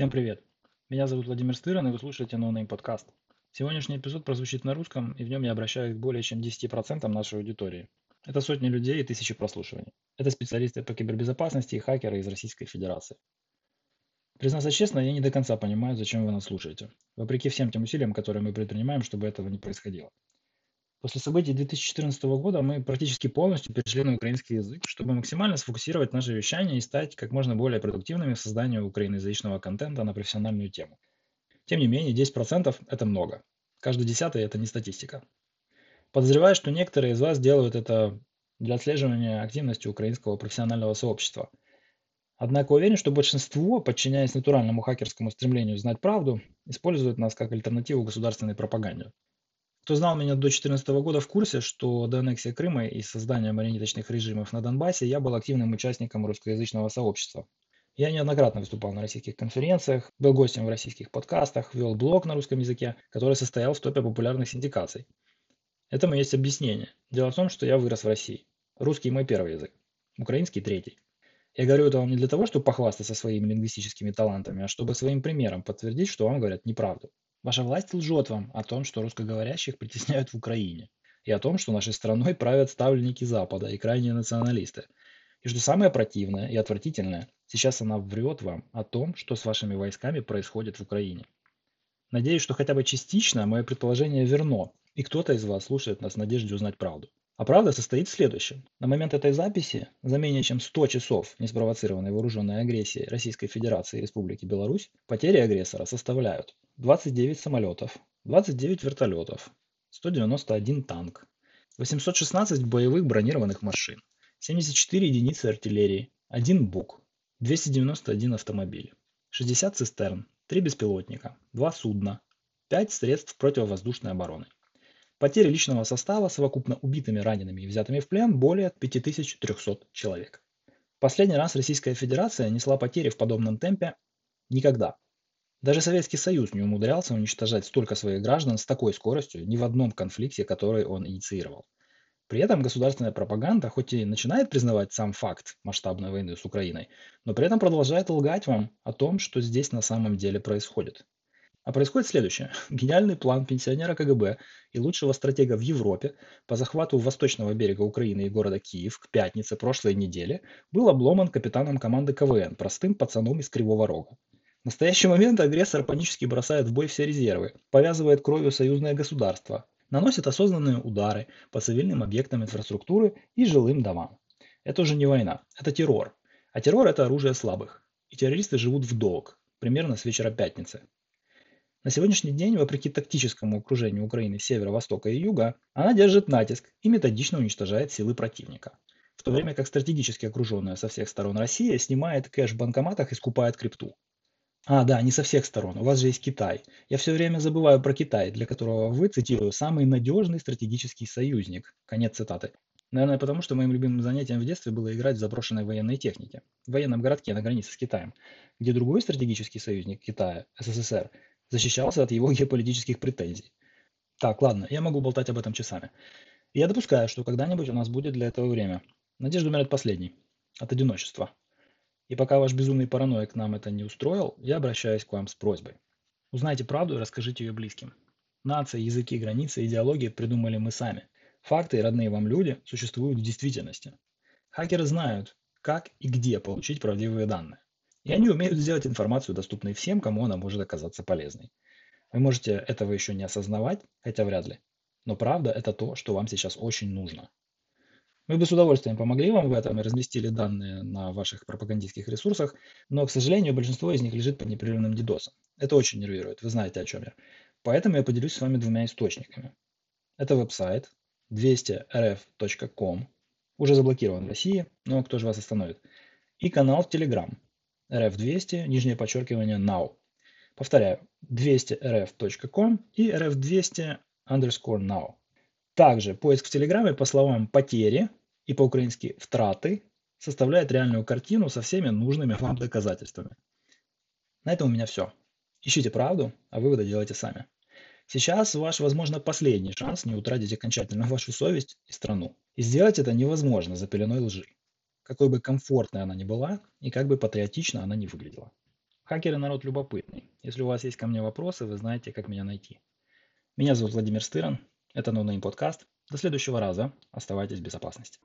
Всем привет! Меня зовут Владимир Стырин, и вы слушаете NoName подкаст. Сегодняшний эпизод прозвучит на русском, и в нем я обращаюсь к более чем 10% нашей аудитории. Это сотни людей и тысячи прослушиваний. Это специалисты по кибербезопасности и хакеры из Российской Федерации. Признаться честно, я не до конца понимаю, зачем вы нас слушаете, вопреки всем тем усилиям, которые мы предпринимаем, чтобы этого не происходило. После событий 2014 года мы практически полностью перешли на украинский язык, чтобы максимально сфокусировать наше вещание и стать как можно более продуктивными в создании украиноязычного контента на профессиональную тему. Тем не менее, 10% – это много. Каждый десятый – это не статистика. Подозреваю, что некоторые из вас делают это для отслеживания активности украинского профессионального сообщества. Однако уверен, что большинство, подчиняясь натуральному хакерскому стремлению знать правду, используют нас как альтернативу государственной пропаганде. Кто знал меня до 2014 года в курсе, что до аннексии Крыма и создания марионеточных режимов на Донбассе я был активным участником русскоязычного сообщества. Я неоднократно выступал на российских конференциях, был гостем в российских подкастах, вел блог на русском языке, который состоял в топе популярных синдикаций. Этому есть объяснение. Дело в том, что я вырос в России. Русский мой первый язык, украинский третий. Я говорю это вам не для того, чтобы похвастаться своими лингвистическими талантами, а чтобы своим примером подтвердить, что вам говорят неправду. Ваша власть лжет вам о том, что русскоговорящих притесняют в Украине, и о том, что нашей страной правят ставленники Запада и крайние националисты. И что самое противное и отвратительное, сейчас она врет вам о том, что с вашими войсками происходит в Украине. Надеюсь, что хотя бы частично мое предположение верно, и кто-то из вас слушает нас в надежде узнать правду. А правда состоит в следующем. На момент этой записи за менее чем 100 часов неспровоцированной вооруженной агрессии Российской Федерации и Республики Беларусь потери агрессора составляют 29 самолетов, 29 вертолетов, 191 танк, 816 боевых бронированных машин, 74 единицы артиллерии, 1 БУК, 291 автомобиль, 60 цистерн, 3 беспилотника, 2 судна, 5 средств противовоздушной обороны. Потери личного состава совокупно убитыми, ранеными и взятыми в плен более 5300 человек. Последний раз Российская Федерация несла потери в подобном темпе никогда. Даже Советский Союз не умудрялся уничтожать столько своих граждан с такой скоростью ни в одном конфликте, который он инициировал. При этом государственная пропаганда хоть и начинает признавать сам факт масштабной войны с Украиной, но при этом продолжает лгать вам о том, что здесь на самом деле происходит. А происходит следующее. Гениальный план пенсионера КГБ и лучшего стратега в Европе по захвату восточного берега Украины и города Киев к пятнице прошлой недели был обломан капитаном команды КВН, простым пацаном из Кривого Рога. В настоящий момент агрессор панически бросает в бой все резервы, повязывает кровью союзное государство, наносит осознанные удары по цивильным объектам инфраструктуры и жилым домам. Это уже не война, это террор. А террор – это оружие слабых. И террористы живут в долг, примерно с вечера пятницы. На сегодняшний день, вопреки тактическому окружению Украины с севера, востока и юга, она держит натиск и методично уничтожает силы противника. В то время как стратегически окруженная со всех сторон Россия снимает кэш в банкоматах и скупает крипту. А, да, не со всех сторон. У вас же есть Китай. Я все время забываю про Китай, для которого вы, цитирую, самый надежный стратегический союзник. Конец цитаты. Наверное, потому что моим любимым занятием в детстве было играть в заброшенной военной технике. В военном городке на границе с Китаем, где другой стратегический союзник Китая, СССР, защищался от его геополитических претензий. Так, ладно, я могу болтать об этом часами. я допускаю, что когда-нибудь у нас будет для этого время. Надежда умирает последней. От одиночества. И пока ваш безумный параноик нам это не устроил, я обращаюсь к вам с просьбой. Узнайте правду и расскажите ее близким. Нации, языки, границы, идеологии придумали мы сами. Факты и родные вам люди существуют в действительности. Хакеры знают, как и где получить правдивые данные. И они умеют сделать информацию доступной всем, кому она может оказаться полезной. Вы можете этого еще не осознавать, хотя вряд ли. Но правда это то, что вам сейчас очень нужно. Мы бы с удовольствием помогли вам в этом и разместили данные на ваших пропагандистских ресурсах, но, к сожалению, большинство из них лежит под непрерывным дидосом. Это очень нервирует, вы знаете о чем я. Поэтому я поделюсь с вами двумя источниками. Это веб-сайт 200rf.com, уже заблокирован в России, но кто же вас остановит, и канал в Telegram rf200, нижнее подчеркивание now. Повторяю, 200rf.com и rf200 underscore now. Также поиск в Телеграме по словам «потери» и по-украински «втраты» составляет реальную картину со всеми нужными вам доказательствами. На этом у меня все. Ищите правду, а выводы делайте сами. Сейчас ваш, возможно, последний шанс не утратить окончательно вашу совесть и страну. И сделать это невозможно за пеленой лжи какой бы комфортной она ни была и как бы патриотично она ни выглядела. Хакеры народ любопытный. Если у вас есть ко мне вопросы, вы знаете, как меня найти. Меня зовут Владимир Стыран. Это NoName подкаст. До следующего раза. Оставайтесь в безопасности.